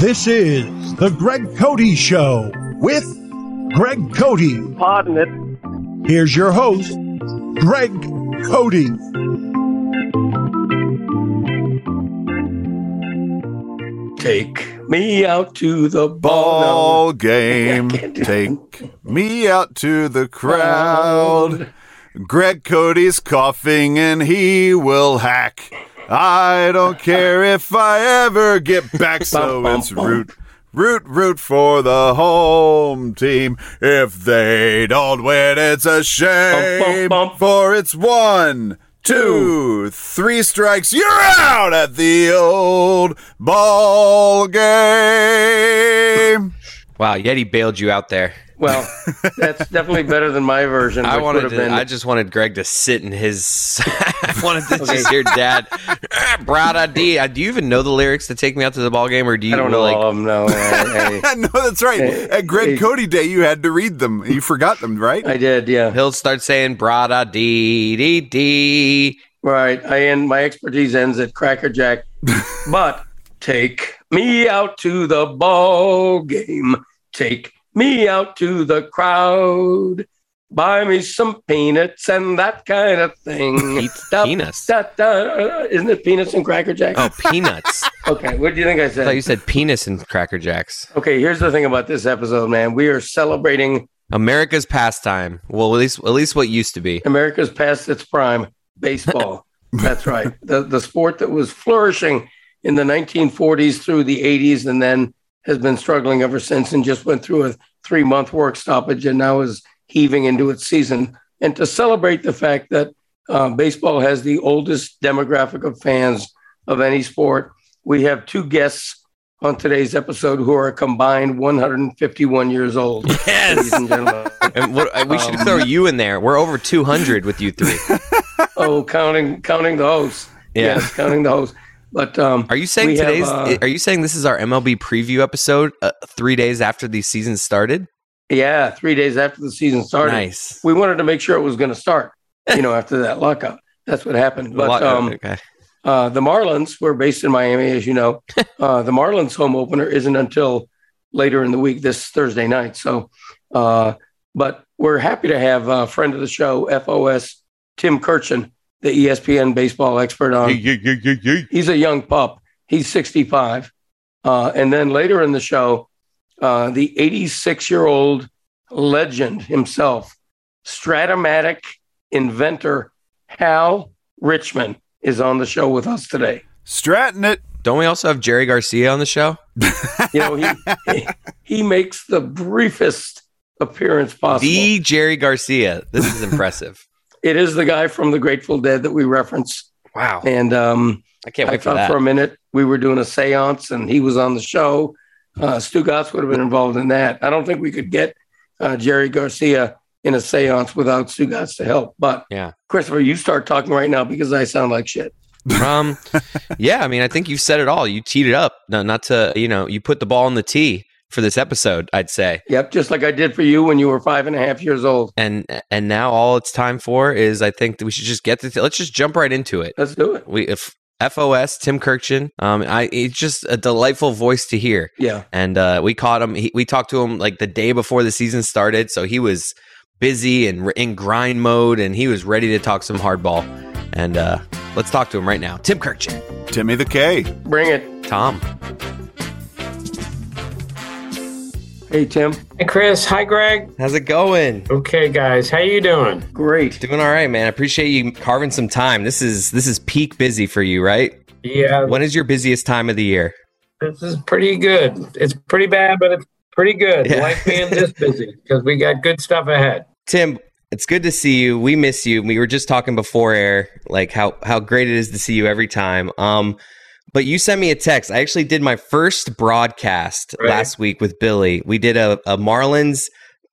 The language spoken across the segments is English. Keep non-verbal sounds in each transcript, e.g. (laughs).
This is the Greg Cote Show with Greg Cote. Pardon it. Here's your host, Greg Cote. Take me out to the Ball ball. game. (laughs) Take me out to the crowd. Greg Cote's coughing and he will hack. I don't care if I ever get back, so (laughs) Bum, bum, it's root, root, root for the home team. If they don't win, it's a shame, for it's one, two, three strikes. You're out at the old ball game. Wow, Yeti bailed you out there. Well, that's definitely better than my version. I wanted. To, been... I just wanted Greg to sit in his. (laughs) I wanted to just hear Dad. "Ah, Brada D. Uh, Do you even know the lyrics to "Take Me Out to the Ball Game," or do you I don't know like? all of them. No, (laughs) I, (laughs) no, that's right. Hey, At Greg hey. Cody Day, you had to read them. You forgot them, right? I, I did. Yeah, He'll start saying "Brada D D D." right. I end. My expertise ends at Cracker Jack. but take me out to the ball game. Take me out to the crowd. Buy me some peanuts and that kind of thing. (laughs) Eat Da- peanuts. da- da- Isn't it peanuts and Cracker Jack? Oh, peanuts! (laughs) Okay, what do you think I I said? thought you said penis and Cracker Jacks. Okay, here's the thing about this episode, man. We are celebrating America's pastime. Well, at least at least what used to be. America's past its prime, baseball. (laughs) That's right. The the sport that was flourishing in the 1940s through the 80s and then has been struggling ever since and just went through a 3-month work stoppage and now is heaving into its season. And to celebrate the fact that uh, baseball has the oldest demographic of fans of any sport, we have two guests on today's episode who are a combined 151 years old. (laughs) Ladies Yes. and gentlemen. And what, we should Um, throw you in there. We're over two hundred with you three. (laughs) Oh, counting counting the hosts. Yeah. Yes, counting the hosts. But um, Are you saying we have, today's? uh, are you saying this is our MLB preview episode? Uh, three days after the season started. yeah, three days after the season started, Nice. we wanted to make sure it was going to start. You know, (laughs) after that lockout, that's what happened. But um, okay. uh, the Marlins were based in Miami, as you know. (laughs) uh, the Marlins home opener isn't until later in the week, this Thursday night. So, uh, but we're happy to have a friend of the show, FOS Tim Kurkjian, the ESPN baseball expert on. He's a young pup. He's 65. Uh, and then later in the show, uh, the 86 year old legend himself, Strat-O-Matic inventor Hal Richman, is on the show with us today. Stratton it. Don't we also have Jerry Garcia on the show? (laughs) You know, he, he, he makes the briefest appearance possible. The Jerry Garcia. This is impressive. It is the guy from the Grateful Dead that we reference. wow. And um, I can't I wait for thought that. for a minute we were doing a seance and he was on the show. Uh, Stugotz would have been involved in that. I don't think we could get uh, Jerry Garcia in a seance without Stugotz to help. But Yeah. Christopher, you start talking right now because I sound like shit. um, yeah, I mean, I think you've said it all. You teed it up. No, not to, you know, you put the ball in the tee for this episode, I'd say. Yep, just like I did for you when you were five and a half years old. And and now all it's time for is I think that we should just get to let's just jump right into it. Let's do it. We if FOS Tim Kurkjian, um, I it's just a delightful voice to hear. Yeah. and uh, we caught him. He, we talked to him like the day before the season started, so he was busy and r- in grind mode, and he was ready to talk some hardball. And uh, let's talk to him right now. Tim Kurkjian, Timmy the K. Bring it. Tom. Hey, Tim. Hey Chris, hi Greg. How's it going? Okay guys, how are you doing? Great. Doing all right, man. I appreciate you carving some time. This is this is peak busy for you, right? Yeah, When is your busiest time of the year? this is pretty good. It's pretty bad, but it's pretty good. Yeah. Like being this busy because we got good stuff ahead. Tim, it's good to see you. We miss you. We were just talking before air, like how how great it is to see you every time. Um, but you sent me a text. I actually did my first broadcast Right. last week with Billy. We did a, a Marlins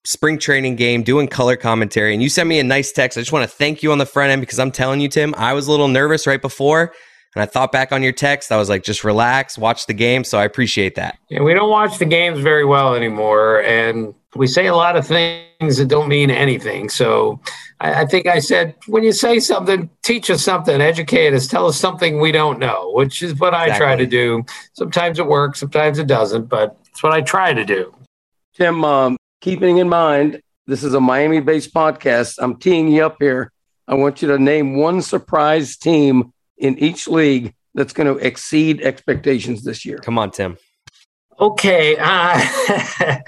spring training game doing color commentary, and you sent me a nice text. I just want to thank you on the front end because I'm telling you, Tim, I was a little nervous right before. And I thought back on your text. I was like, just relax, watch the game. So I appreciate that. Yeah, we don't watch the games very well anymore, and we say a lot of things that don't mean anything. So I, I, think I said, when you say something, teach us something, educate us, tell us something we don't know, which is what exactly. I try to do. Sometimes it works, sometimes it doesn't, but it's what I try to do. Tim, um, keeping in mind, this is a Miami based podcast. I'm teeing you up here. I want you to name one surprise team in each league that's going to exceed expectations this year. Come on, Tim. Okay, uh, (laughs)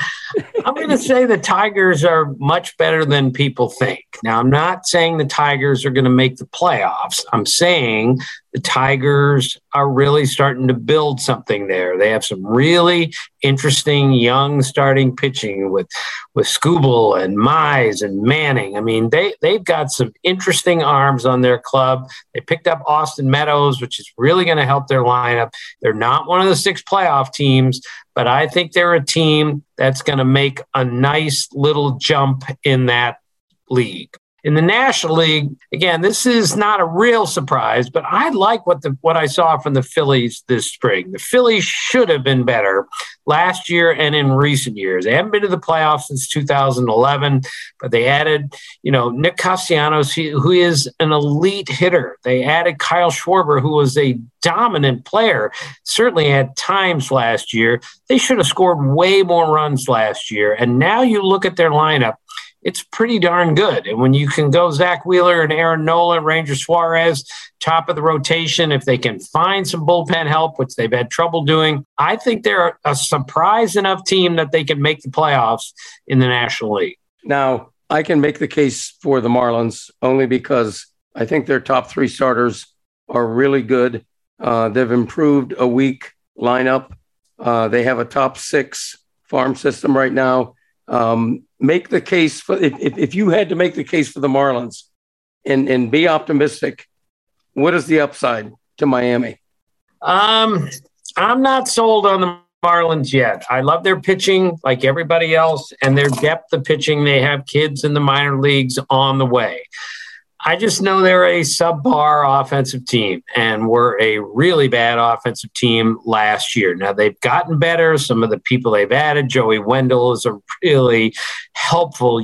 I'm going to say the Tigers are much better than people think. Now, I'm not saying the Tigers are going to make the playoffs. I'm saying the Tigers are really starting to build something there. They have some really interesting young starting pitching with with Skubal and Mize and Manning. I mean, they they've got some interesting arms on their club. They picked up Austin Meadows, which is really going to help their lineup. They're not one of the six playoff teams, but I think they're a team that's going to make a nice little jump in that league. In the National League, again, this is not a real surprise, but I like what the what I saw from the Phillies this spring. The Phillies should have been better last year and in recent years. They haven't been to the playoffs since 2011, but they added, you know, Nick Castellanos, who is an elite hitter. They added Kyle Schwarber, who was a dominant player, certainly at times last year. They should have scored way more runs last year. And now you look at their lineup it's pretty darn good. And when you can go Zack Wheeler and Aaron Nola, Ranger Suarez, top of the rotation, if they can find some bullpen help, which they've had trouble doing, I think they're a surprise enough team that they can make the playoffs in the National League. Now, I can make the case for the Marlins only because I think their top three starters are really good. Uh, they've improved a weak lineup. Uh, they have a top six farm system right now. Um, make the case for if, if you had to make the case for the Marlins and and be optimistic, what is the upside to Miami? Um, I'm not sold on the Marlins yet. I love their pitching like everybody else and their depth of pitching. They have kids in the minor leagues on the way. I just know they're a subpar offensive team and were a really bad offensive team last year. Now they've gotten better. Some of the people they've added, Joey Wendle is a really helpful,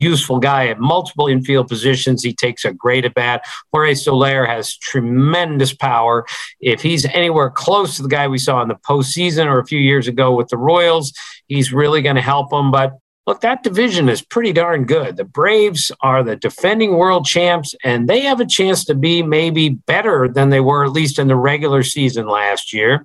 useful guy at multiple infield positions. He takes a great at bat. Jorge Soler has tremendous power. If he's anywhere close to the guy we saw in the postseason or a few years ago with the Royals, he's really going to help them. But look, that division is pretty darn good. The Braves are the defending world champs, and they have a chance to be maybe better than they were, at least in the regular season last year.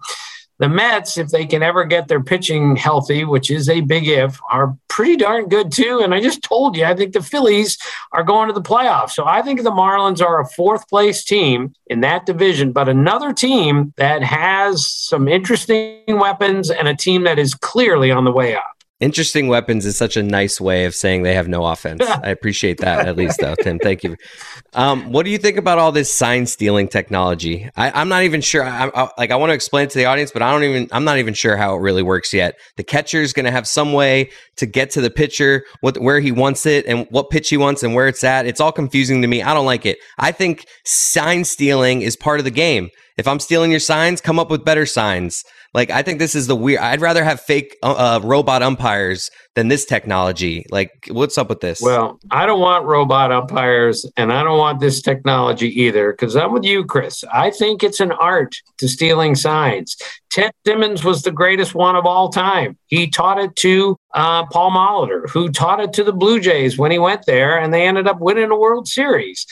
The Mets, if they can ever get their pitching healthy, which is a big if, are pretty darn good too. And I just told you, I think the Phillies are going to the playoffs. So I think the Marlins are a fourth place team in that division, but another team that has some interesting weapons and a team that is clearly on the way up. Interesting weapons is such a nice way of saying they have no offense. (laughs) I appreciate that at least, though, Tim. Thank you. Um, what do you think about all this sign stealing technology? I, am not even sure. I, I, like, I want to explain it to the audience, but I don't even. I'm not even sure how it really works yet. The catcher is going to have some way to get to the pitcher, what where he wants it, and what pitch he wants, and where it's at. It's all confusing to me. I don't like it. I think sign stealing is part of the game. If I'm stealing your signs, come up with better signs. Like I think this is the weird. I'd rather have fake uh, uh, robot umpires than this technology. Like, what's up with this? Well, I don't want robot umpires, and I don't want this technology either. Because I'm with you, Chris. I think it's an art to stealing signs. Ted Simmons was the greatest one of all time. He taught it to uh, Paul Molitor, who taught it to the Blue Jays when he went there, and they ended up winning a World Series.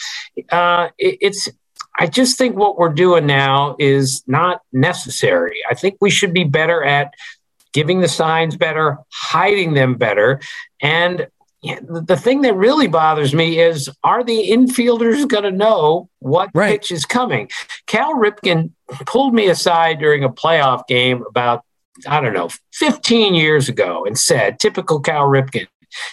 Uh, it, it's I just think what we're doing now is not necessary. I think we should be better at giving the signs better, hiding them better. And the thing that really bothers me is are the infielders going to know what right. pitch is coming? Cal Ripken pulled me aside during a playoff game about, I don't know, 15 years ago and said, typical Cal Ripken,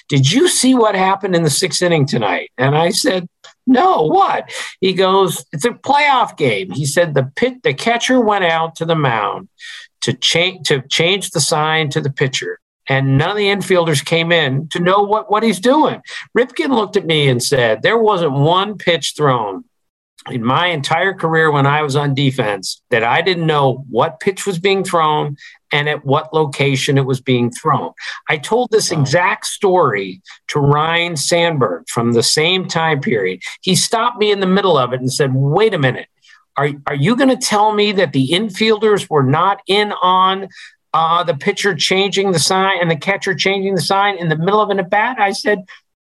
did you see what happened in the sixth inning tonight? And I said, no, what? He goes, it's a playoff game. He said the pit, the catcher went out to the mound to change to change the sign to the pitcher. And none of the infielders came in to know what, what he's doing. Ripken looked at me and said, There wasn't one pitch thrown in my entire career when I was on defense that I didn't know what pitch was being thrown and at what location it was being thrown. I told this exact story to Ryne Sandberg from the same time period. He stopped me in the middle of it and said, Wait a minute. Are, are you going to tell me that the infielders were not in on uh, the pitcher changing the sign and the catcher changing the sign in the middle of an at bat? I said,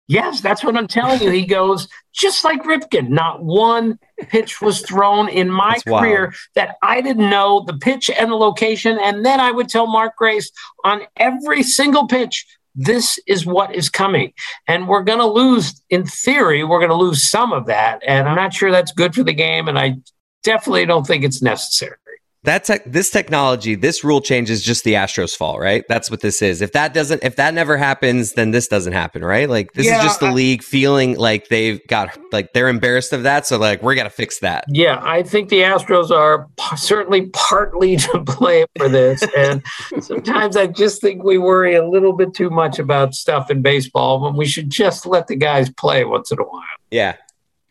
Yes, that's what I'm telling you. He goes, just like Ripken, not one pitch was thrown in my that's career wild. that I didn't know the pitch and the location. And then I would tell Mark Grace on every single pitch, this is what is coming. And we're going to lose, in theory, we're going to lose some of that. And I'm not sure that's good for the game. And I definitely don't think it's necessary. That tech, this technology, this rule change is just the Astros' fault, right? That's what this is. If that doesn't, if that never happens, then this doesn't happen, right? Like this yeah, is just the I, league feeling like they've got, like they're embarrassed of that, so like we're gonna fix that. Yeah, I think the Astros are p- certainly partly (laughs) to blame for this, and sometimes I just think we worry a little bit too much about stuff in baseball when we should just let the guys play once in a while. Yeah.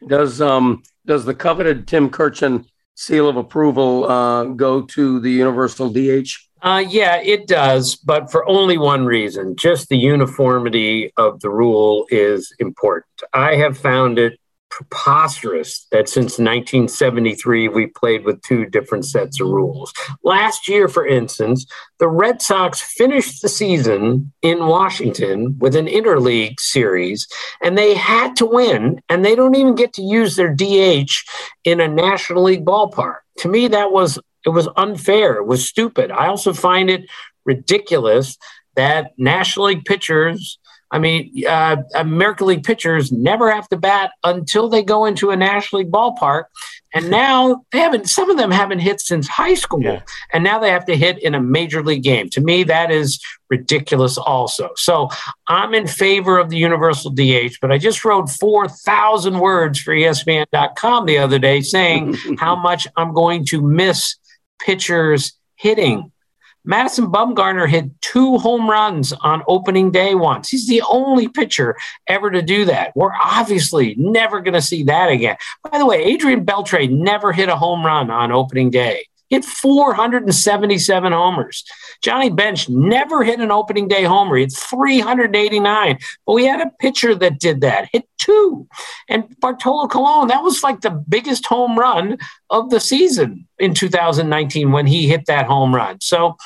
Does um does the coveted Tim Kurkjian seal of approval uh, go to the universal DH? Uh, yeah, it does, but for only one reason. Just the uniformity of the rule is important. I have found it preposterous that since 1973 we played with two different sets of rules. Last year, for instance, the Red Sox finished the season in Washington with an interleague series, and they had to win, and they don't even get to use their DH in a National League ballpark. To me, that was it was unfair. It was stupid. I also find it ridiculous that National League pitchers I mean, uh, American League pitchers never have to bat until they go into a National League ballpark. And now they haven't, some of them haven't hit since high school. Yeah. And now they have to hit in a major league game. To me, that is ridiculous also. So I'm in favor of the universal DH, but I just wrote 4,000 words for ESPN.com the other day saying (laughs) how much I'm going to miss pitchers hitting Madison Bumgarner hit two home runs on opening day once. He's the only pitcher ever to do that. We're obviously never going to see that again. By the way, Adrian Beltre never hit a home run on opening day hit 477 homers. Johnny Bench never hit an opening day homer. He hit 389. But we had a pitcher that did that, hit two. And Bartolo Colon, that was like the biggest home run of the season in 2019 when he hit that home run. So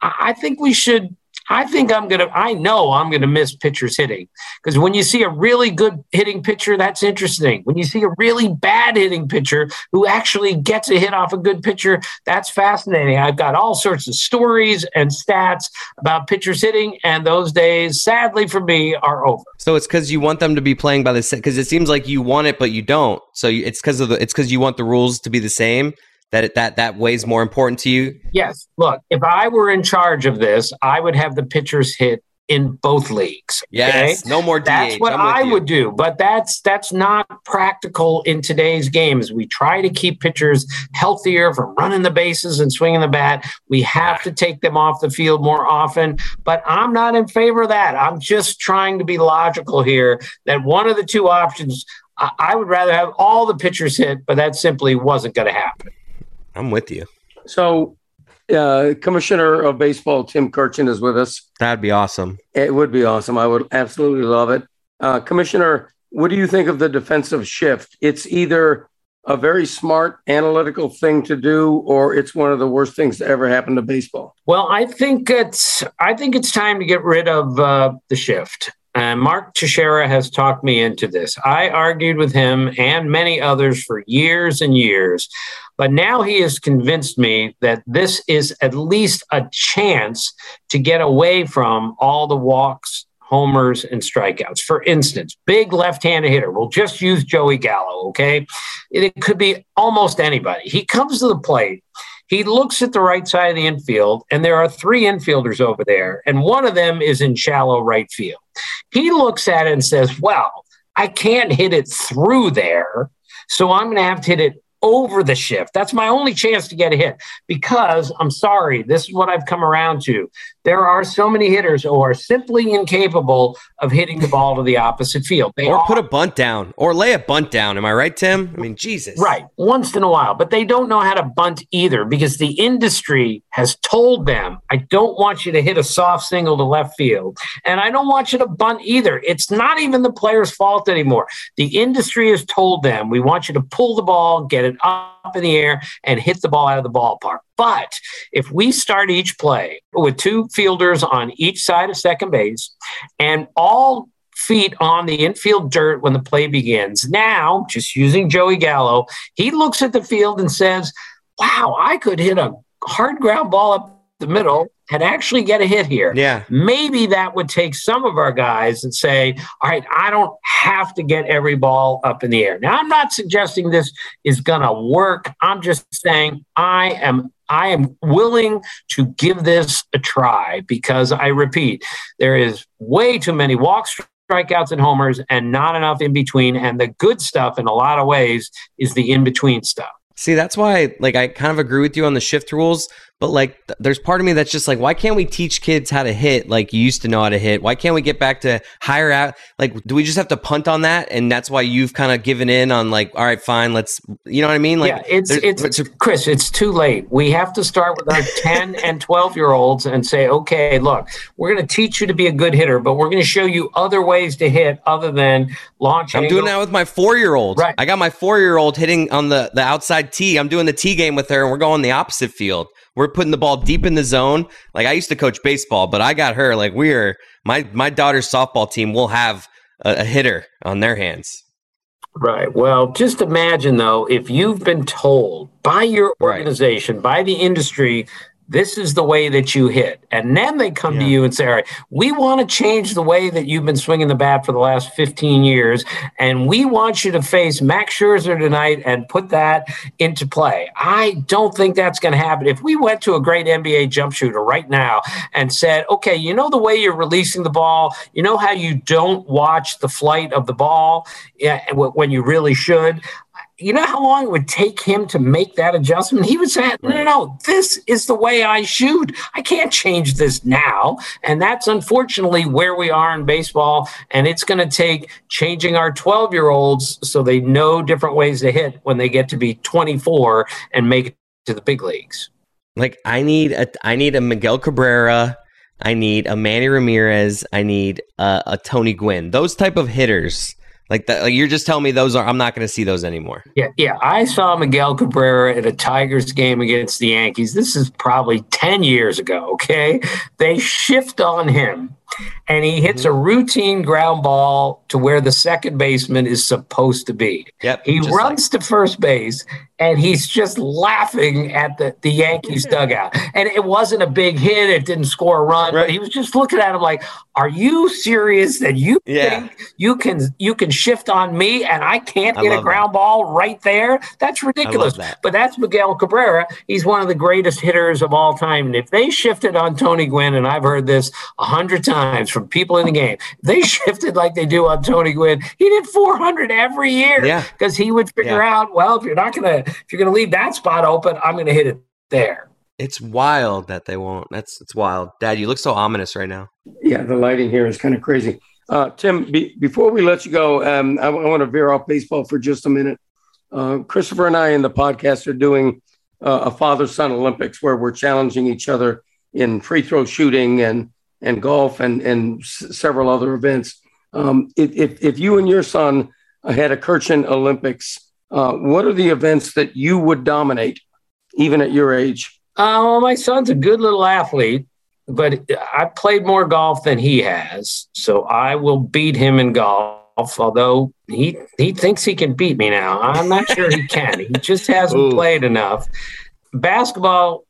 I think we should I think I'm going to, I know I'm going to miss pitchers hitting because when you see a really good hitting pitcher, that's interesting. When you see a really bad hitting pitcher who actually gets a hit off a good pitcher, that's fascinating. I've got all sorts of stories and stats about pitchers hitting, and those days, sadly for me, are over. So it's because you want them to be playing by the same, because it seems like you want it, but you don't. So it's because of the, it's because you want the rules to be the same that it, that that weighs more important to you? Yes. Look, if I were in charge of this, I would have the pitchers hit in both leagues. Yes, no more DH. That's what I you. would do, but that's that's not practical in today's games. We try to keep pitchers healthier from running the bases and swinging the bat. We have to take them off the field more often, but I'm not in favor of that. I'm just trying to be logical here. That one of the two options, I, I would rather have all the pitchers hit, but that simply wasn't going to happen. I'm with you. So, uh, Commissioner of Baseball Tim Kurkjian is with us. That'd be awesome. It would be awesome. I would absolutely love it. Uh, Commissioner, what do you think of the defensive shift? It's either a very smart analytical thing to do or it's one of the worst things to ever happen to baseball well i think it's i think it's time to get rid of uh, the shift and Mark Teixeira has talked me into this. I argued with him and many others for years and years, but now he has convinced me that this is at least a chance to get away from all the walks, homers, and strikeouts. For instance, big left handed hitter. We'll just use Joey Gallo, okay? It could be almost anybody. He comes to the plate he looks at the right side of the infield, and there are three infielders over there, and one of them is in shallow right field. He looks at it and says, Well, I can't hit it through there. So I'm going to have to hit it over the shift. That's my only chance to get a hit because I'm sorry, this is what I've come around to. There are so many hitters who are simply incapable of hitting the ball to the opposite field. They or are, put a bunt down or lay a bunt down. Am I right, Tim? I mean, Jesus. Right. Once in a while. But they don't know how to bunt either because the industry has told them, I don't want you to hit a soft single to left field. And I don't want you to bunt either. It's not even the player's fault anymore. The industry has told them, we want you to pull the ball, get it up in the air, and hit the ball out of the ballpark. But if we start each play with two fielders on each side of second base and all feet on the infield dirt when the play begins, now, just using Joey Gallo, he looks at the field and says, Wow, I could hit a hard ground ball up the middle and actually get a hit here. Yeah. Maybe that would take some of our guys and say, all right, I don't have to get every ball up in the air. Now, I'm not suggesting this is going to work. I'm just saying I am I am willing to give this a try because I repeat, there is way too many walks, strikeouts, and homers, and not enough in between. And the good stuff, in a lot of ways, is the in between stuff. See, that's why, like, I kind of agree with you on the shift rules. But like, th- there's part of me that's just like, why can't we teach kids how to hit like you used to know how to hit? Why can't we get back to higher out? Like, do we just have to punt on that? And that's why you've kind of given in on like, all right, fine, let's, you know what I mean? Like, yeah, it's it's, it's Chris, it's too late. We have to start with our 10 (laughs) and 12 year olds and say, okay, look, we're going to teach you to be a good hitter, but we're going to show you other ways to hit other than launch. I'm angle. doing that with my four year old. Right. I got my four year old hitting on the the outside tee. I'm doing the tee game with her, and we're going the opposite field. We're putting the ball deep in the zone. Like I used to coach baseball, but I got her. Like we're my my daughter's softball team will have a, a hitter on their hands. Right. Well, just imagine though, if you've been told by your organization, right. by the industry, this is the way that you hit. And then they come yeah. to you and say, all right, we want to change the way that you've been swinging the bat for the last 15 years. And we want you to face Max Scherzer tonight and put that into play. I don't think that's going to happen. If we went to a great NBA jump shooter right now and said, okay, you know the way you're releasing the ball, you know how you don't watch the flight of the ball when you really should you know how long it would take him to make that adjustment? He would say, no, no, no, this is the way I shoot. I can't change this now. And that's unfortunately where we are in baseball. And it's going to take changing our 12 year olds so they know different ways to hit when they get to be 24 and make it to the big leagues. Like I need a, I need a Miguel Cabrera. I need a Manny Ramirez. I need a, a Tony Gwynn. Those type of hitters like, that, like you're just telling me those are. I'm not going to see those anymore. Yeah, yeah. I saw Miguel Cabrera at a Tigers game against the Yankees. This is probably ten years ago. Okay, they shift on him and he hits a mm-hmm. routine ground ball to where the second baseman is supposed to be. Yep, he runs like- to first base and he's just laughing at the, the Yankees (laughs) dugout. And it wasn't a big hit, it didn't score a run, right. but he was just looking at him like, Are you serious that you yeah. think you can you can shift on me and I can't I hit a ground that. ball right there? That's ridiculous. That. But that's Miguel Cabrera. He's one of the greatest hitters of all time. And if they shifted on Tony Gwynn, and I've heard this a hundred times times from people in the game. They (laughs) shifted like they do on Tony Gwynn. He did 400 every year yeah. because he would figure yeah. out, well, if you're not going to, if you're going to leave that spot open, I'm going to hit it there. It's wild that they won't. That's it's wild. Dad, you look so ominous right now. Yeah, the lighting here is kind of crazy. Uh, Tim, be, before we let you go, um, I, I want to veer off baseball for just a minute. Uh, Christopher and I in the podcast are doing uh, a father son Olympics where we're challenging each other in free throw shooting and and golf and and s- several other events. Um, if, if, if you and your son had a Kurkjian Olympics, uh, what are the events that you would dominate, even at your age? Uh, well, my son's a good little athlete, but I played more golf than he has, so I will beat him in golf. Although he he thinks he can beat me now, I'm not sure he can. He just hasn't Ooh. played enough. Basketball,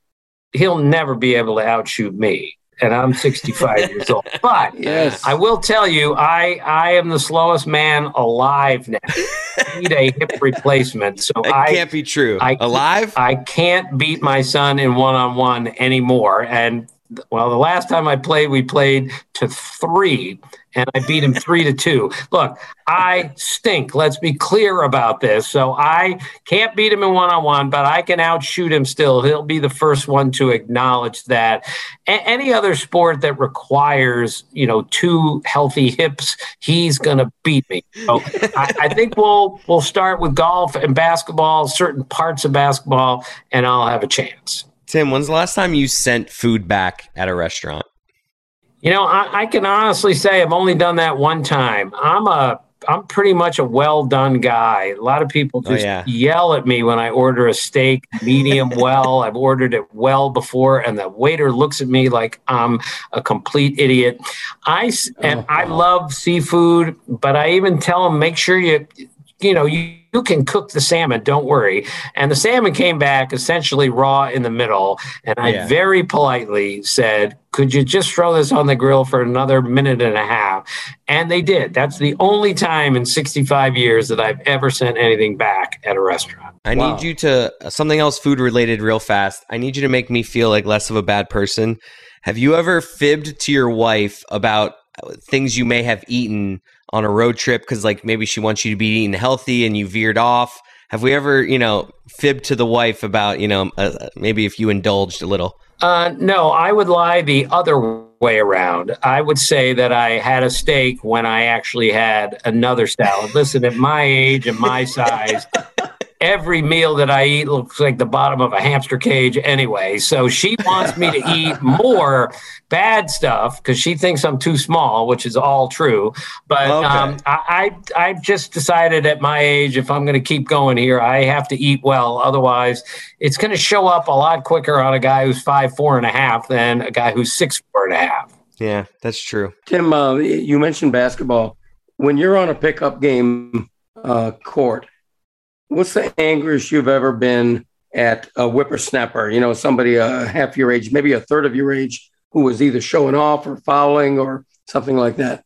he'll never be able to outshoot me and I'm 65 years old. (laughs) But yes. I will tell you, I I am the slowest man alive now. I need a hip replacement. So that I can't be true. I alive? I can't beat my son in one on one anymore. And well, the last time I played, we played to three, and I beat him three to two. Look, I stink. Let's be clear about this. So I can't beat him in one on one, but I can outshoot him still. He'll be the first one to acknowledge that. A- any other sport that requires, you know, two healthy hips, he's going to beat me. So I, I think we'll we'll start with golf and basketball, certain parts of basketball, and I'll have a chance. Tim, when's the last time you sent food back at a restaurant? You know, I, I, can honestly say I've only done that one time. I'm a I'm pretty much a well done guy. A lot of people Oh, just yeah. yell at me when I order a steak medium (laughs) well. I've ordered it well before, and the waiter looks at me like I'm a complete idiot. I and Oh, I love seafood, but I even tell them make sure you you know you, you can cook the salmon don't worry and the salmon came back essentially raw in the middle and i Yeah. very politely said could you just throw this on the grill for another minute and a half and they did that's the only time in 65 years that i've ever sent anything back at a restaurant I Wow. need you to something else food related real fast. I need you to make me feel like less of a bad person. Have you ever fibbed to your wife about uh, things you may have eaten on a road trip cuz like maybe she wants you to be eating healthy and you veered off? Have we ever, you know, fibbed to the wife about, you know, uh, maybe if you indulged a little? Uh, no, I would lie the other way around. I would say that I had a steak when I actually had another salad. Listen, at my age and my size, (laughs) every meal that I eat looks like the bottom of a hamster cage anyway. So she wants me to (laughs) eat more bad stuff because she thinks I'm too small, which is all true. But Okay. um, I, I, I've just decided at my age, if I'm going to keep going here, I have to eat well. Otherwise, it's going to show up a lot quicker on a guy who's five four and a half than a guy who's six four and a half. Yeah, that's true. Tim, uh, you mentioned basketball. When you're on a pickup game uh, court, what's the angriest you've ever been at a whippersnapper? You know, somebody uh, half your age, maybe a third of your age, who was either showing off or fouling or something like that.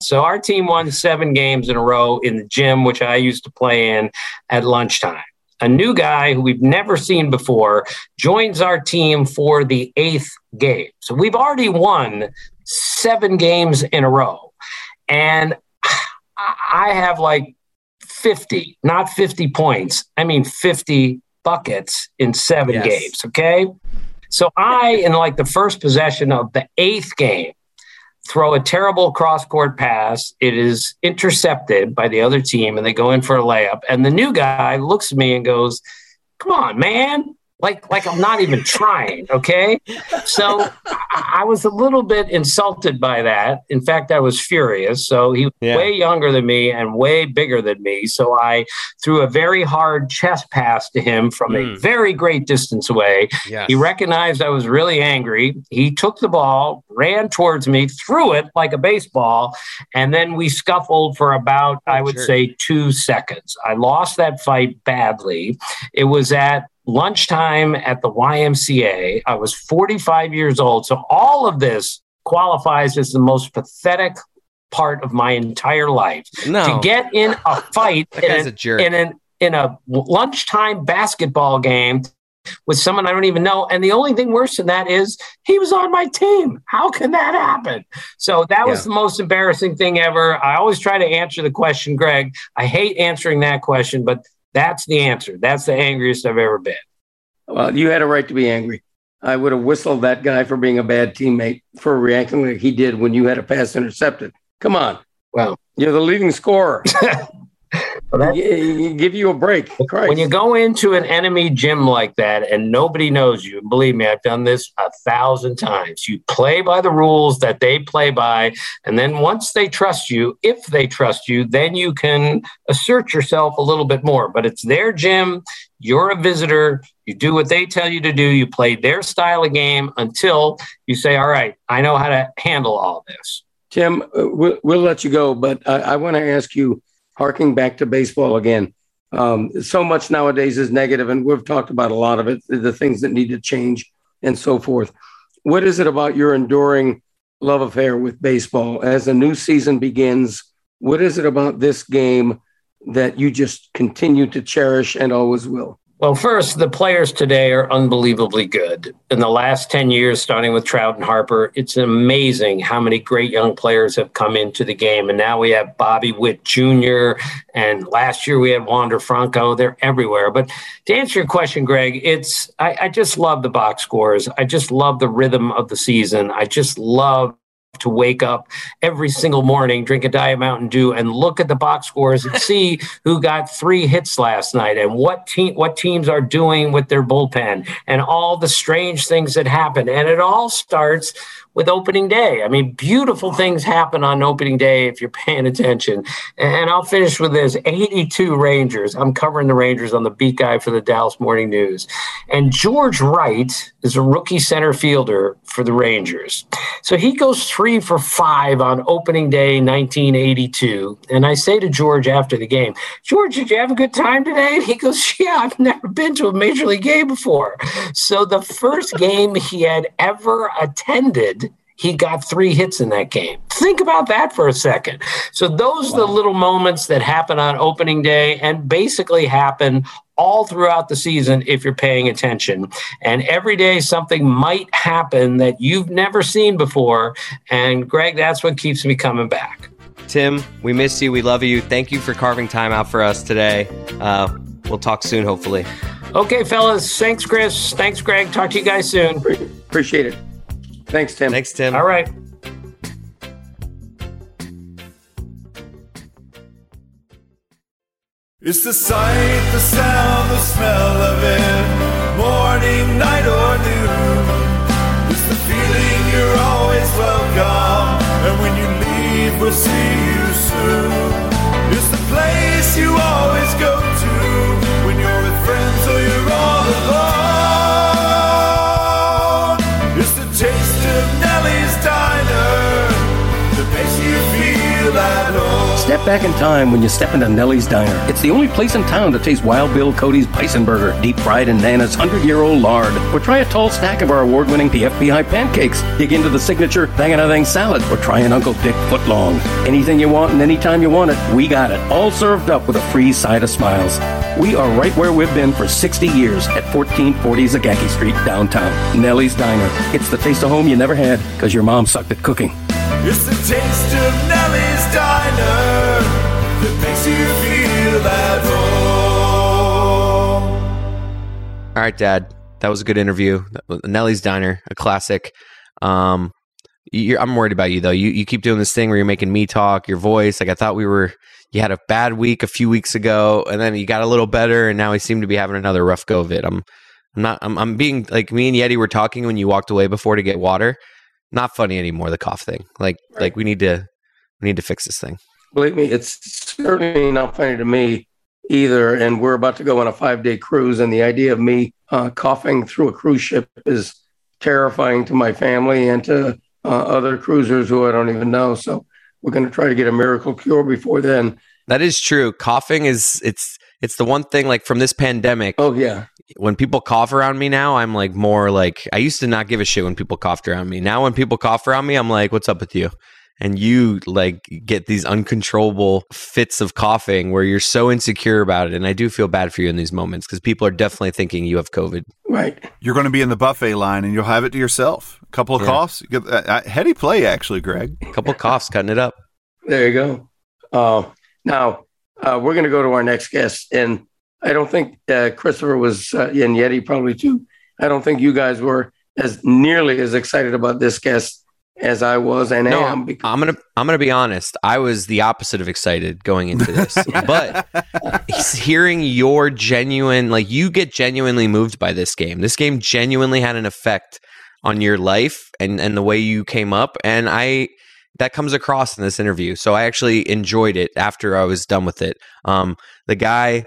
So our team won seven games in a row in the gym, which I used to play in at lunchtime. A new guy who we've never seen before joins our team for the eighth game. So we've already won seven games in a row. And I I have like 50, not 50 points. I mean 50 buckets in seven Yes. games. Okay. So I, in like the first possession of the eighth game, throw a terrible cross court pass. It is intercepted by the other team and they go in for a layup. And the new guy looks at me and goes, Come on, man. Like, like I'm not even trying. Okay. So I, I was a little bit insulted by that. In fact, I was furious. So he was Yeah. way younger than me and way bigger than me. So I threw a very hard chest pass to him from a Mm. very great distance away. Yeah. He recognized I was really angry. He took the ball, ran towards me, threw it like a baseball, and then we scuffled for about, I would jerk. say, two seconds. I lost that fight badly. It was at lunchtime at the YMCA. I was 45 years old. So all of this qualifies as the most pathetic part of my entire life. no. To get in a (laughs) fight in an a in an in a lunchtime basketball game with someone I don't even know. And the only thing worse than that is he was on my team. How can that happen? So that was Yeah. the most embarrassing thing ever. I always try to answer the question, Greg. I hate answering that question, but that's the answer. That's the angriest I've ever been. Well, you had a right to be angry. I would have whistled that guy for being a bad teammate for reacting like he did when you had a pass intercepted. Come on. Well, You're the leading scorer. (laughs) Well, that- Y- y- give you a break. Christ. When you go into an enemy gym like that and nobody knows you, believe me, I've done this a thousand times. You play by the rules that they play by. And then once they trust you, if they trust you, then you can assert yourself a little bit more. But it's their gym. You're a visitor. You do what they tell you to do. You play their style of game until you say, All right, I know how to handle all this. Tim, uh, we'll, we'll let you go, but I, I want to ask you, harking back to baseball again. Um, so much nowadays is negative, and we've talked about a lot of it, the things that need to change and so forth. What is it about your enduring love affair with baseball as a new season begins? What is it about this game that you just continue to cherish and always will? Well, first, the players today are unbelievably good. In the last 10 years, starting with Trout and Harper, it's amazing how many great young players have come into the game. And now we have Bobby Witt Jr., and last year we had Wander Franco. They're everywhere. But to answer your question, Greg, it's I, I just love the box scores. I just love the rhythm of the season. I just love to wake up every single morning, drink a Diet Mountain Dew, and look at the box scores and see (laughs) who got three hits last night and what team what teams are doing with their bullpen and all the strange things that happen. And it all starts with opening day. I mean, beautiful things happen on opening day if you're (laughs) paying attention. And I'll finish with this 82 Rangers. I'm covering the Rangers on the beat guy for the Dallas Morning News. And George Wright is a rookie center fielder for the Rangers. So he goes three for five on opening day 1982. And I say to George after the game, George, did you have a good time today? And he goes, (laughs) Yeah, I've never been to a major league game before. So the first (laughs) game he had ever attended he got three hits in that game. Think about that for a second. So those wow. are the little moments that happen on opening day and basically happen all throughout the season if you're paying attention. And every day something might happen that you've never seen before. And Greg, that's what keeps me coming back. Tim, we miss you. We love you. Thank you for carving time out for us today. Uh, we'll talk soon, hopefully. Okay, fellas. Thanks, Chris. Thanks, Greg. Talk to you guys soon. Appreciate it. Thanks, Tim. Thanks, Tim. All right. It's the sight, the sound, the smell of it, morning, night, or noon. It's the feeling you're always welcome, and when you leave, we'll see you soon. It's the place you always go Step back in time when you step into Nellie's Diner. It's the only place in town to taste Wild Bill Cody's Bison Burger, deep fried in Nana's 100 year old lard. Or try a tall stack of our award winning PFBI pancakes. Dig into the signature Thang Thang salad. Or try an Uncle Dick footlong. Anything you want and anytime you want it, we got it. All served up with a free side of smiles. We are right where we've been for 60 years at 1440 Zagacki Street, downtown. Nellie's Diner. It's the taste of home you never had because your mom sucked at cooking. It's the taste of Nellie's Diner that makes you feel at home. All right, Dad. That was a good interview. Nellie's Diner, a classic. Um, I'm worried about you though. You you keep doing this thing where you're making me talk, your voice. Like I thought we were. You had a bad week a few weeks ago, and then you got a little better, and now we seem to be having another rough go of it. I'm, I'm not. I'm, I'm being like me and Yeti were talking when you walked away before to get water not funny anymore. The cough thing, like right. like we need to we need to fix this thing. Believe me, it's certainly not funny to me either. And we're about to go on a five day cruise, and the idea of me uh, coughing through a cruise ship is terrifying to my family and to uh, other cruisers who I don't even know. So we're going to try to get a miracle cure before then. That is true. Coughing is it's it's the one thing like from this pandemic. Oh yeah when people cough around me now, I'm like more like I used to not give a shit when people coughed around me. Now when people cough around me, I'm like, what's up with you? And you like get these uncontrollable fits of coughing where you're so insecure about it. And I do feel bad for you in these moments because people are definitely thinking you have COVID. Right. You're going to be in the buffet line and you'll have it to yourself. A couple of yeah. coughs. Get, uh, uh, heady play, actually, Greg. A couple of coughs, cutting it up. There you go. Uh, now, uh, we're going to go to our next guest. And I don't think uh, Christopher was, uh, and Yeti probably too. I don't think you guys were as nearly as excited about this guest as I was and no, am. Because- I'm gonna I'm gonna be honest. I was the opposite of excited going into this, (laughs) but hearing your genuine, like you get genuinely moved by this game. This game genuinely had an effect on your life and and the way you came up, and I that comes across in this interview. So I actually enjoyed it after I was done with it. Um, the guy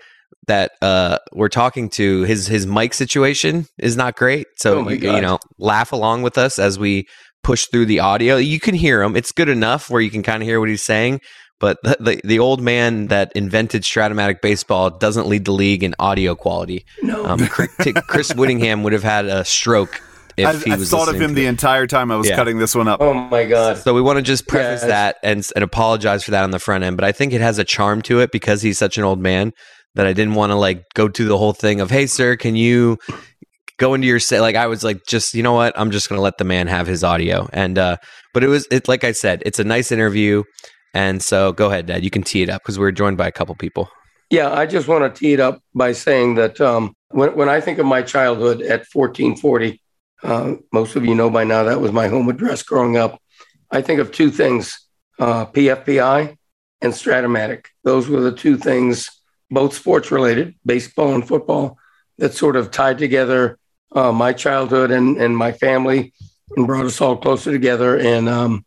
that uh, we're talking to, his his mic situation is not great. So oh you, you know, laugh along with us as we push through the audio. You can hear him; it's good enough where you can kind of hear what he's saying. But the, the, the old man that invented Strat-O-Matic baseball doesn't lead the league in audio quality. No, um, Chris (laughs) Whittingham would have had a stroke if I, he was. I thought of him the entire time I was yeah. cutting this one up. Oh my god! So we want to just preface yes. that and and apologize for that on the front end. But I think it has a charm to it because he's such an old man that I didn't want to like go to the whole thing of, hey, sir, can you go into your say like I was like just you know what? I'm just gonna let the man have his audio. And uh but it was it like I said it's a nice interview. And so go ahead Dad. You can tee it up because we're joined by a couple people. Yeah I just want to tee it up by saying that um when, when I think of my childhood at 1440 uh, most of you know by now that was my home address growing up. I think of two things uh, PFBI and Strat-O-Matic. Those were the two things both sports related baseball and football that sort of tied together uh, my childhood and, and my family and brought us all closer together. And um,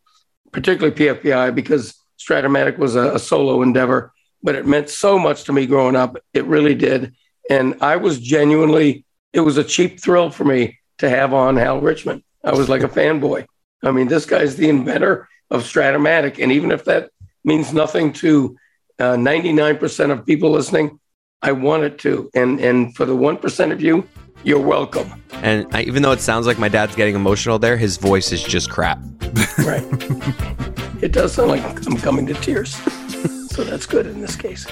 particularly PFBI because Strat-O-Matic was a, a, solo endeavor, but it meant so much to me growing up. It really did. And I was genuinely, it was a cheap thrill for me to have on Hal Richman. I was like a (laughs) fanboy. I mean, this guy's the inventor of Strat-O-Matic. And even if that means nothing to uh, 99% of people listening, I want it to. And, and for the 1% of you, you're welcome. And I, even though it sounds like my dad's getting emotional there, his voice is just crap. (laughs) right. It does sound like I'm coming to tears. so that's good in this case.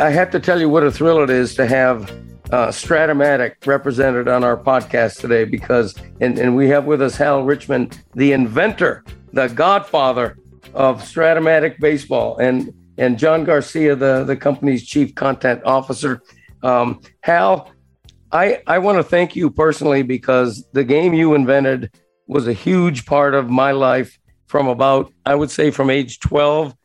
I have to tell you what a thrill it is to have uh, Strat-O-Matic represented on our podcast today because, and, and we have with us Hal Richman, the inventor, the godfather of Strat-O-Matic baseball. And and John Garcia, the, the company's chief content officer. Um, Hal, I, I want to thank you personally because the game you invented was a huge part of my life from about, I would say, from age 12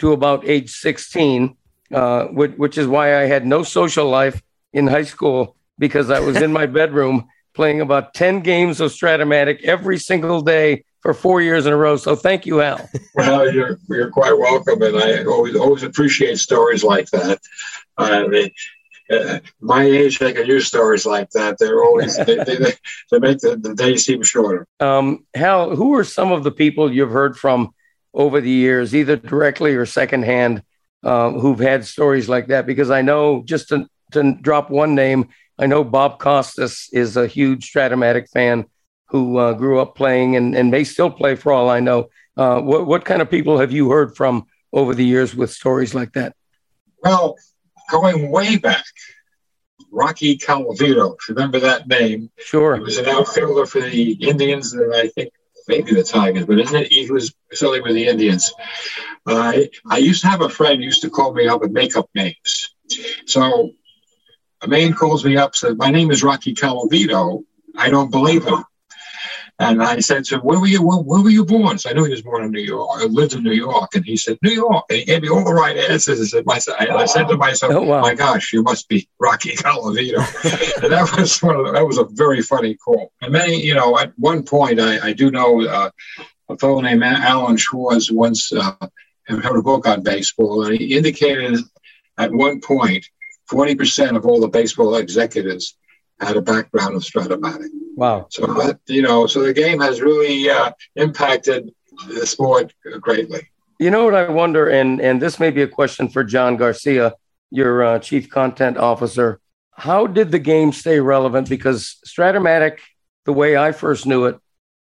to about age 16, uh, which, which is why I had no social life in high school because I was in my (laughs) bedroom playing about 10 games of Strat-O-Matic every single day for four years in a row. So thank you, Al. (laughs) Well, you're you're quite welcome, and I always always appreciate stories like that. I mean, uh, my age, they can use stories like that. They're always they, they, they make the, the day seem shorter. Um, Hal, who are some of the people you've heard from over the years, either directly or secondhand, uh, who've had stories like that? Because I know just to to drop one name, I know Bob Costas is a huge Strat-O-Matic fan who uh, grew up playing and, and may still play for all I know. Uh, what, what kind of people have you heard from over the years with stories like that? Well, going way back, Rocky Colavito, remember that name? Sure. He was an outfielder for the Indians and I think maybe the Tigers, but isn't it? He was certainly with the Indians. Uh, I used to have a friend used to call me up with makeup names. So a man calls me up, says, My name is Rocky Colavito. I don't believe him. And I said to him, where were you, where, where, were you born? So I knew he was born in New York. I lived in New York. And he said, New York. And he gave me all the right answers. I said, my, I, said to myself, oh, wow. my gosh, you must be Rocky Colavito. and that (laughs) was one of the, that was a very funny call. And many, you know, at one point, I, I do know uh, a fellow named Alan Schwarz once uh, wrote a book on baseball. And he indicated at one point, 40% of all the baseball executives had a background of Strat-O-Matic. Wow. So that, you know, so the game has really uh, impacted the sport greatly. You know what I wonder, and and this may be a question for John Garcia, your uh, chief content officer. How did the game stay relevant? Because Strat-O-Matic, the way I first knew it,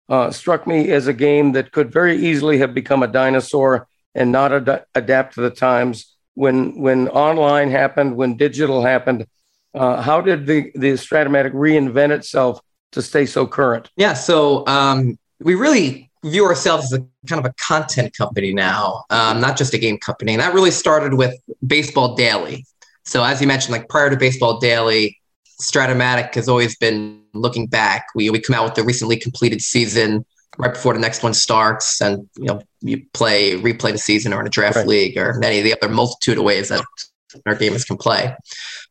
uh, struck me as a game that could very easily have become a dinosaur and not ad- adapt to the times. When when online happened, when digital happened, uh, how did the, the Strat-O-Matic reinvent itself to stay so current? Yeah, so um, we really view ourselves as a kind of a content company now, um, not just a game company. And that really started with Baseball Daily. So as you mentioned, like prior to Baseball Daily, Strat-O-Matic has always been looking back. We we come out with the recently completed season right before the next one starts, and you know you play replay the season or in a draft right. league or any of the other multitude of ways that our gamers can play.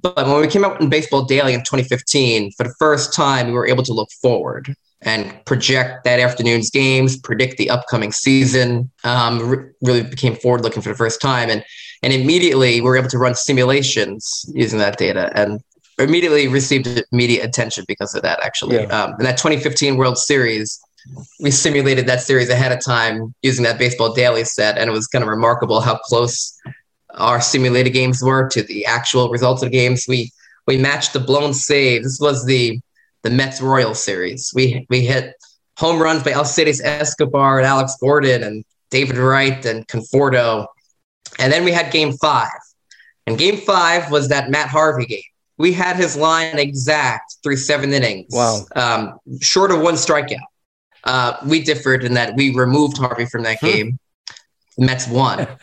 But when we came out in Baseball Daily in 2015, for the first time, we were able to look forward and project that afternoon's games, predict the upcoming season. Um, re- really became forward looking for the first time, and and immediately we were able to run simulations using that data, and immediately received immediate attention because of that. Actually, yeah. um, in that 2015 World Series, we simulated that series ahead of time using that Baseball Daily set, and it was kind of remarkable how close our simulated games were to the actual results of the games. We we matched the blown save. This was the the Mets Royal series. We we hit home runs by Alcides Escobar and Alex Gordon and David Wright and Conforto. And then we had game five. And game five was that Matt Harvey game. We had his line exact through seven innings. Wow. Um, short of one strikeout. Uh, we differed in that we removed Harvey from that Hmm. game. The Mets won. (laughs)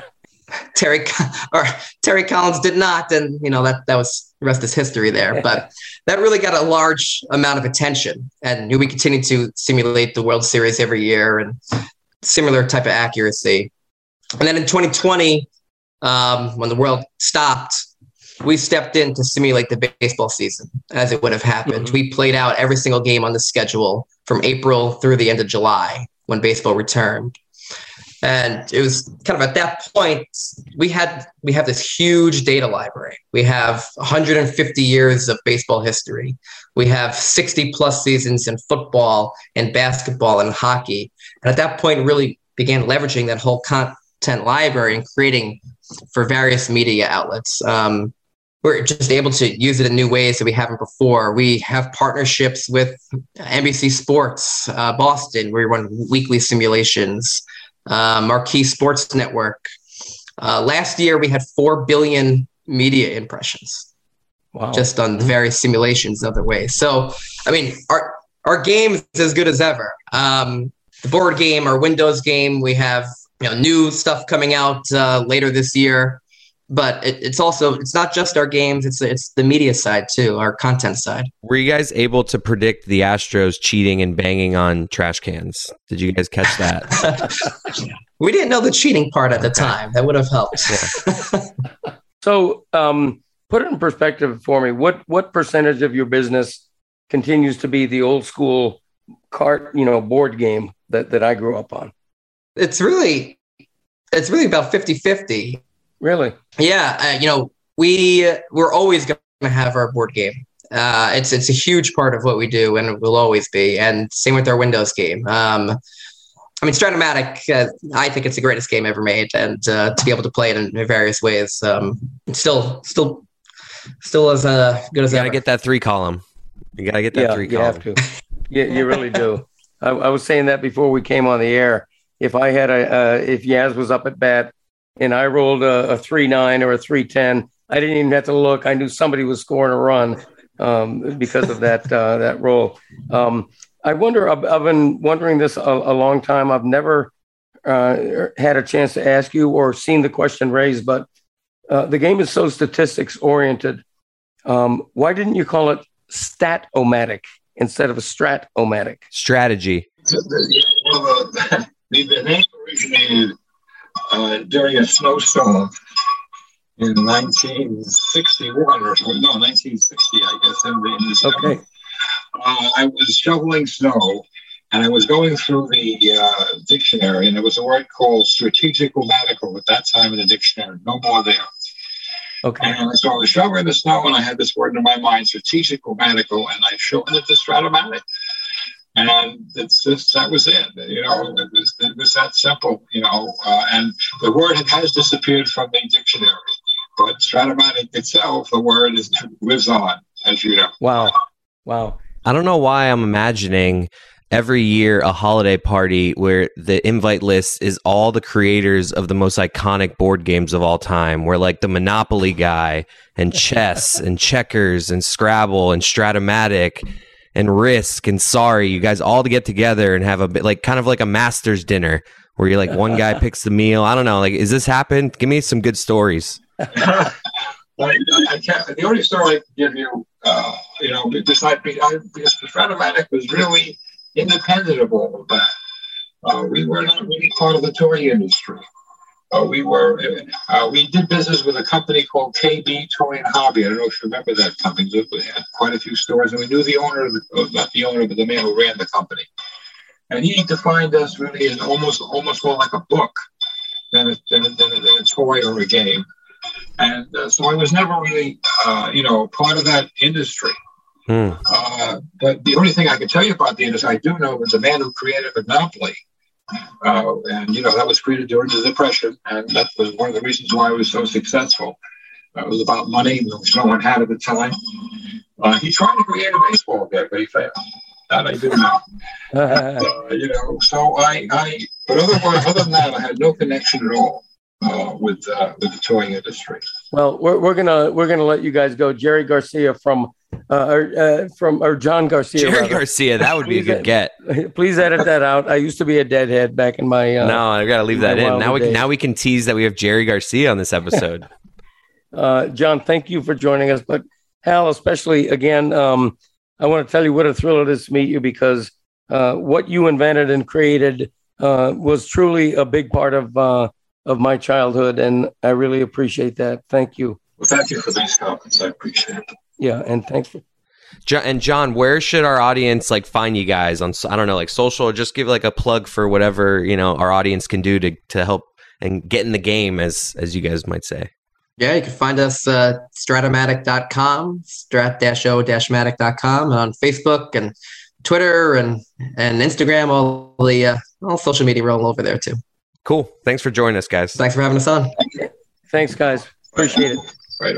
Terry (laughs) or Terry Collins did not, and you know that that was the rest is history there. But (laughs) that really got a large amount of attention, and we continue to simulate the World Series every year and similar type of accuracy. And then in 2020, um, when the world stopped, we stepped in to simulate the baseball season as it would have happened. We played out every single game on the schedule from April through the end of July when baseball returned. And it was kind of at that point we had we have this huge data library. We have 150 years of baseball history. We have 60 plus seasons in football and basketball and hockey. And at that point, really began leveraging that whole content library and creating for various media outlets. Um, we're just able to use it in new ways that we haven't before. We have partnerships with NBC Sports, uh, Boston. We run weekly simulations, uh, Marquee Sports Network. Uh, last year, we had 4 billion media impressions Wow. just on the various simulations and other ways. So, I mean, our our game is as good as ever. Um, the board game, our Windows game, we have you know new stuff coming out uh, later this year. But it, it's also it's not just our games; it's it's the media side too, our content side. Were you guys able to predict the Astros cheating and banging on trash cans? Did you guys catch that? (laughs) we didn't know the cheating part at the time. That would have helped. (laughs) So, um, put it in perspective for me. What what percentage of your business continues to be the old school cart, you know, board game that that I grew up on? it's really it's really about 50-50 Really? Yeah, uh, you know, we we're always going to have our board game. Uh, it's it's a huge part of what we do, and it will always be. And same with our Windows game. Um, I mean, Strat-O-Matic. Uh, I think it's the greatest game ever made, and uh, to be able to play it in various ways, um, still still still as uh, good as You gotta ever. get that three column. You gotta get that yeah, three you column. have to. you, you really do. (laughs) I, I was saying that before we came on the air. If I had a, uh, if Yaz was up at bat and I rolled a, a three nine or a three ten, I didn't even have to look. I knew somebody was scoring a run um, because of that uh, that roll. Um, I wonder. I've, I've been wondering this a, a long time. I've never uh, had a chance to ask you or seen the question raised, but uh, the game is so statistics oriented. Um, why didn't you call it stat-o-matic instead of a strat-o-matic? Strategy. The, the, well, the, (laughs) the, the name originated uh, during a snowstorm in 1961 or no 1960 I guess in the, in December. Okay. Uh, I was shoveling snow and I was going through the uh, dictionary and there was a word called strategic grammatical at that time in the dictionary no more there Okay. and so I was shoveling the snow and I had this word in my mind, strategic grammatical, and I shortened it to Strat-O-Matic. And it's just, that was it. You know, it was, it was that simple, you know, uh, and the word has disappeared from the dictionary. But Strat-O-Matic itself, the word is, (laughs) lives on, as you know. Wow. Wow. I don't know why I'm imagining every year a holiday party where the invite list is all the creators of the most iconic board games of all time. Where like the Monopoly guy and chess (laughs) and checkers and Scrabble and Strat-O-Matic and Risk and Sorry, you guys all to get together and have a bit like kind of like a master's dinner where you're like one guy (laughs) picks the meal. I don't know. Like, is this happened? Give me some good stories. (laughs) (laughs) I, I can't, the only story I can give you, uh, you know, besides I, because the Strat-O-Matic was really independent of all of that. Uh, we were not really part of the touring industry. Uh, we were, uh, we did business with a company called KB Touring Hobby. I don't know if you remember that company. We had quite a few stores, and we knew the owner, of the, uh, not the owner, but the man who ran the company. And he defined us really as almost, almost more like a book than a, than a, than a, than a toy or a game. And uh, so I was never really, uh, you know, part of that industry. Uh, but the only thing I can tell you about the industry I do know was the man who created Monopoly. Uh, and, you know, that was created during the Depression. And that was one of the reasons why it was so successful. Uh, it was about money, which no one had at the time. Uh, he tried to create a baseball game, but he failed. That I do know. (laughs) Uh, you know, so I, I but otherwise, other than that, I had no connection at all uh, with uh, with the towing industry. Well, we're, we're gonna we're gonna let you guys go. Jerry Garcia from uh, or, uh, from or John Garcia. Jerry rather. Garcia, that would be a good get. (laughs) Please edit that out. I used to be a deadhead back in my. Uh, no, I gotta leave that in. Now we wilder now we can tease that we have Jerry Garcia on this episode. (laughs) (laughs) Uh, John, thank you for joining us. But Hal, especially again, um, I want to tell you what a thrill it is to meet you because uh, what you invented and created uh, was truly a big part of uh, of my childhood, and I really appreciate that. Thank you. Well, thank you for these comments. I appreciate it. Yeah, and thanks for Jo- and John, where should our audience like find you guys on? I don't know, like social. Or just give like a plug for whatever you know our audience can do to to help and get in the game, as as you guys might say. Yeah, you can find us uh, stratomatic.com, strat-o-matic.com, and on Facebook and Twitter and and Instagram, all the uh, all social media we're all over there too. Cool. Thanks for joining us, guys. Thanks for having us on. thanks, guys. Appreciate it. Right.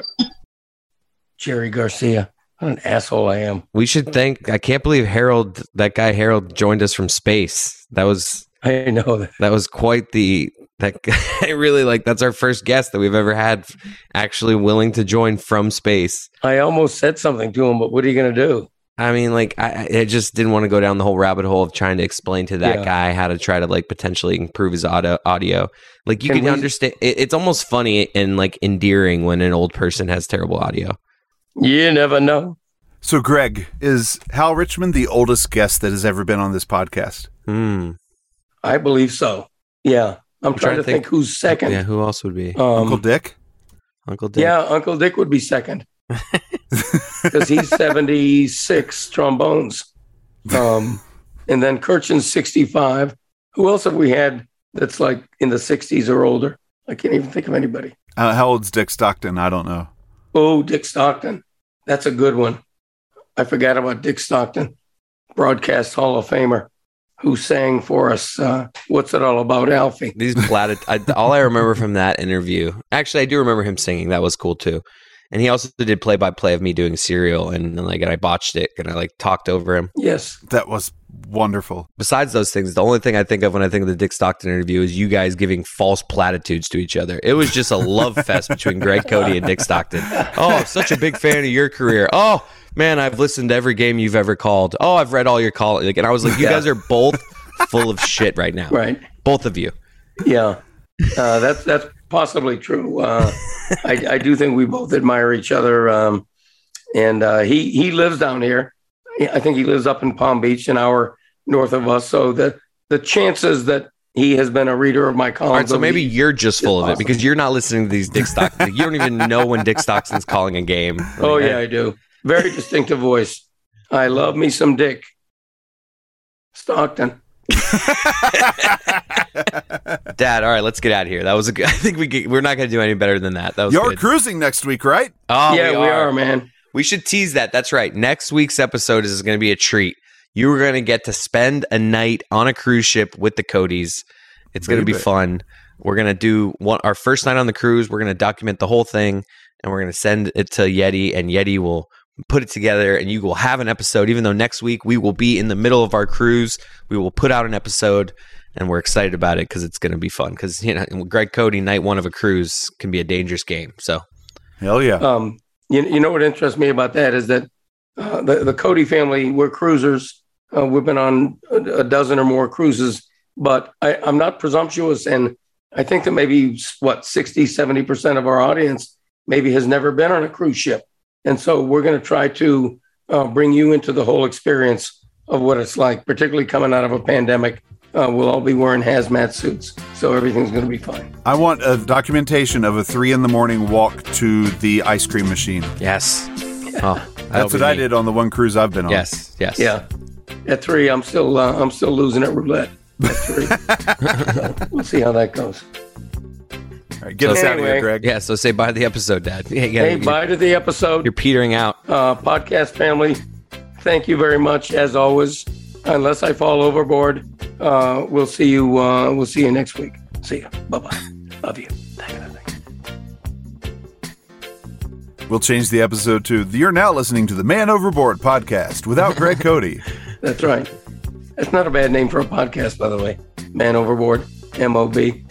Jerry Garcia, what an asshole I am. We should thank. I can't believe Harold, that guy Harold, joined us from space. That was I know that. that was quite the. That (laughs) I really like. That's our first guest that we've ever had actually willing to join from space. I almost said something to him, but what are you going to do? I mean, like, I, I just didn't want to go down the whole rabbit hole of trying to explain to that Yeah. guy how to try to like potentially improve his audio. audio. Like, you Can can, we- understand. It, it's almost funny and like endearing when an old person has terrible audio. You never know. So, Greg, is Hal Richman the oldest guest that has ever been on this podcast? Hmm. I believe so. Yeah. I'm, trying, to think, who's second. Yeah, who else would be Um, Uncle Dick? Uncle Dick? Yeah, Uncle Dick would be second because he's (laughs) 76 trombones. Um, and then Kurkjian's 65. Who else have we had that's like in the 60s or older? I can't even think of anybody. Uh, how old's Dick Stockton? I don't know. Oh, Dick Stockton. That's a good one. I forgot about Dick Stockton, broadcast Hall of Famer, who sang for us. Uh, What's it all about, Alfie? These platitudes. I, all I remember from that interview, actually, I do remember him singing. That was cool too. And he also did play by play of me doing serial, and, and, like, and I botched it, and I like talked over him. Yes. That was wonderful. Besides those things, the only thing I think of when I think of the Dick Stockton interview is you guys giving false platitudes to each other. It was just a love fest between Greg Cote and Dick Stockton. Oh, such a big fan of your career. Oh man, I've listened to every game you've ever called. Oh, I've read all your call. Like, and I was like, you Yeah. guys are both full of shit right now. Right. Both of you. Yeah, uh, that's that's possibly true. Uh, (laughs) I, I do think we both admire each other, um, and uh, he he lives down here. I think he lives up in Palm Beach, an hour north of us. So the the chances that he has been a reader of my columns. All right, so maybe the- you're just full of it because you're not listening to these Dick Stockton. (laughs) you don't even know when Dick Stockton's calling a game. Oh yeah, I do. Very distinctive voice. I love me some Dick Stockton. (laughs) Dad. All right, let's get out of here. That was a good. (laughs) I think we get, we're not going to do any better than that. That was You're good. cruising next week, right? Oh, yeah, we are. man. We should tease that. That's right. Next week's episode is going to be a treat. You are going to get to spend a night on a cruise ship with the Cotes. It's going to be fun. We're going to do one, our first night on the cruise. We're going to document the whole thing and we're going to send it to Yeti, and Yeti will put it together and you will have an episode. Even though next week we will be in the middle of our cruise, we will put out an episode and we're excited about it because it's going to be fun. Because, you know, Greg Cote, night one of a cruise can be a dangerous game. So, Hell yeah. Um, you, you know what interests me about that is that uh, the, the Cote family, we're cruisers. Uh, we've been on a, a dozen or more cruises, but I, I'm not presumptuous. And I think that maybe, what, 60, 70% of our audience maybe has never been on a cruise ship. And so we're going to try to uh, bring you into the whole experience of what it's like, particularly coming out of a pandemic. Uh, we'll all be wearing hazmat suits, so everything's going to be fine. I want a documentation of a three in the morning walk to the ice cream machine. yes. (laughs) Oh, That's be what I did on the one cruise I've been on. Yes, yes. Yeah. At three, I'm still uh, I'm still losing at roulette. At three, (laughs) so we'll see how that goes. All right, get So us out of here, anyway- Greg. Yeah, so say bye to the episode, Dad. Yeah, yeah, Hey, bye to the episode, you're petering out. uh, podcast family. Thank you very much, as always. Unless I fall overboard, uh, we'll see you. Uh, we'll see you next week. See you. Bye bye. Love you. Thank you. We'll change the episode to You're now listening to the Man Overboard podcast without Greg (laughs) Cote. That's right. That's not a bad name for a podcast, by the way. Man overboard. M O B.